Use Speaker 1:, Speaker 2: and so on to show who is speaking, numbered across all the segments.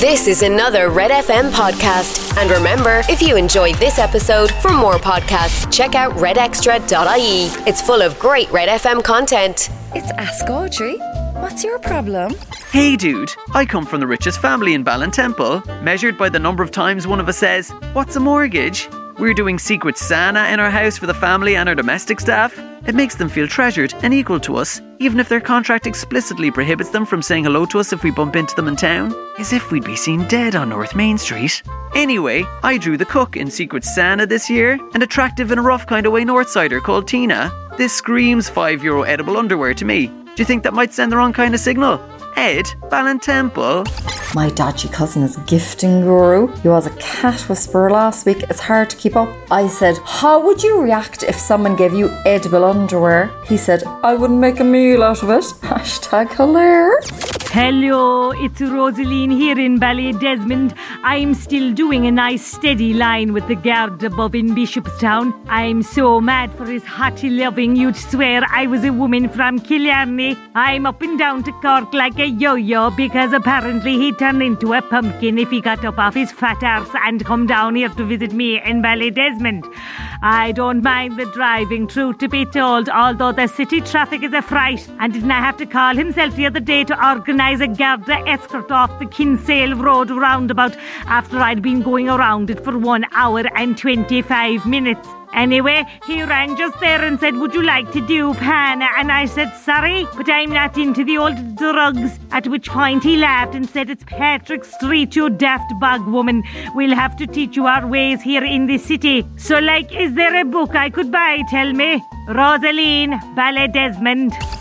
Speaker 1: This is another Red FM podcast. And remember, if you enjoyed this episode, for more podcasts, check out redextra.ie. It's full of great Red FM content.
Speaker 2: It's Ask Audrey. What's your problem?
Speaker 3: Hey dude, I come from the richest family in Ballintemple. Measured by the number of times one of us says, What's a mortgage? We're doing Secret Santa in our house for the family and our domestic staff. It makes them feel treasured and equal to us, even if their contract explicitly prohibits them from saying hello to us if we bump into them in town. As if we'd be seen dead on North Main Street. Anyway, I drew the cook in Secret Santa this year, an attractive in a rough kind of way Northsider called Tina. This screams 5 euro edible underwear to me. Do you think that might send the wrong kind of signal? Ed, Ballintemple.
Speaker 2: My dodgy cousin is gifting guru. He was a cat whisperer last week. It's hard to keep up. I said, How would you react if someone gave you edible underwear? He said, I wouldn't make a meal out of it. Hashtag hilarious.
Speaker 4: Hello, it's Rosaline here in Ballydesmond. I'm still doing a nice steady line with the guard above in Bishopstown. I'm so mad for his hearty loving, you'd swear I was a woman from Killarney. I'm up and down to Cork like a yo-yo because apparently he'd turn into a pumpkin if he got up off his fat arse and come down here to visit me in Ballydesmond. I don't mind the driving, truth to be told, although the city traffic is a fright. And didn't I have to call himself the other day to organise a Garda escort off the Kinsale Road roundabout after I'd been going around it for one hour and 25 minutes? Anyway, he rang just there and said, Would you like to do Pana? And I said, Sorry, but I'm not into the old drugs. At which point he laughed and said, It's Patrick Street, you daft bug woman. We'll have to teach you our ways here in the city. So, like, is there a book I could buy? Tell me. Rosaline,
Speaker 2: Ballydesmond.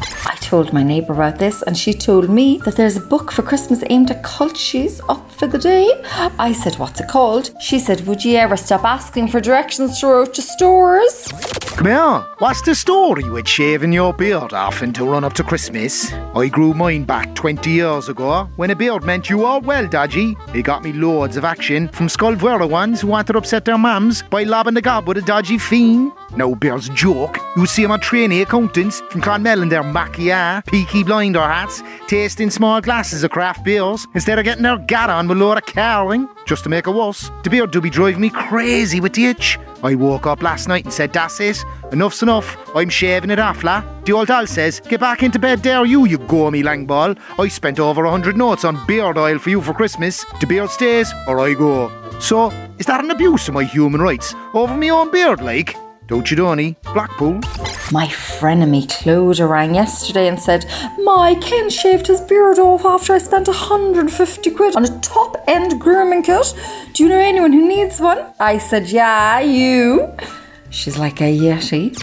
Speaker 2: Told my neighbour about this, and she told me that there's a book for Christmas aimed at cultures up for the day. I said, What's it called? She said, Would you ever stop asking for directions throughout to stores?
Speaker 5: Come here. What's the story with shaving your beard off and to run up to Christmas? I grew mine back 20 years ago when a beard meant you all well, Dodgy. It got me loads of action from Scoil Mhuire ones who wanted to upset their mums by lobbing the gob with a dodgy fiend. No beard's joke. You see 'em on trainee accountants from Clonmel in their macchia, peaky blinder hats, tasting small glasses of craft beers instead of getting their gat on with a load of carling. Just to make it worse, the beard do be driving me crazy with the itch. I woke up last night and said, That's it. Enough's enough. I'm shaving it off, la. The old doll says, Get back into bed there, you, you gormy langball. I spent over a hundred notes on beard oil for you for Christmas. The beard stays, or I go. So, is that an abuse of my human rights? Over me own beard, like? Don't you, Donny? Blackpool?
Speaker 2: My frenemy Claude rang yesterday and said, My Ken shaved his beard off after I spent 150 quid on a top end grooming kit. Do you know anyone who needs one? I said, Yeah, you. She's like a Yeti.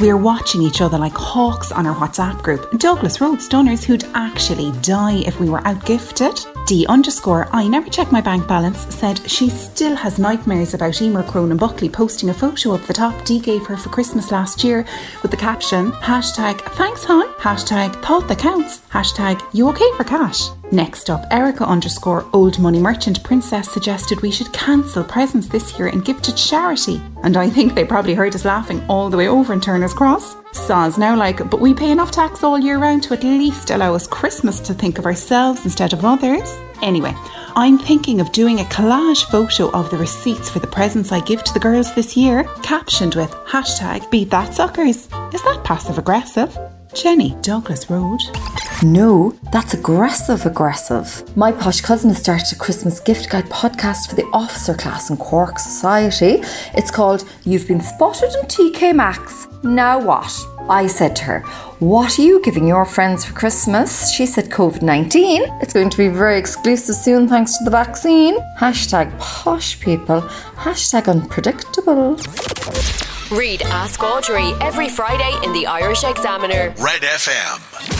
Speaker 6: We're watching each other like hawks on our WhatsApp group. Douglas Road Stunners who'd actually die if we were out gifted. D underscore I never check my bank balance said she still has nightmares about Emer Crone and Buckley posting a photo of the top D gave her for Christmas last year with the caption hashtag thanks hon, hashtag thought that counts, hashtag you okay for cash. Next up, Erica underscore old money merchant princess suggested we should cancel presents this year and give to charity. And I think they probably heard us laughing all the way over in Turner's Cross. Saws now like, but we pay enough tax all year round to at least allow us Christmas to think of ourselves instead of others. Anyway, I'm thinking of doing a collage photo of the receipts for the presents I give to the girls this year, captioned with hashtag beat that suckers. Is that passive aggressive? Jenny, Douglas Road.
Speaker 2: No, that's aggressive aggressive. My posh cousin has started a Christmas gift guide podcast for the officer class in Cork Society. It's called You've Been Spotted in TK Maxx. Now what? I said to her, What are you giving your friends for Christmas? She said COVID 19. It's going to be very exclusive soon thanks to the vaccine. Hashtag posh people. Hashtag unpredictable.
Speaker 1: Read Ask Audrey every Friday in the Irish Examiner.
Speaker 7: Red FM.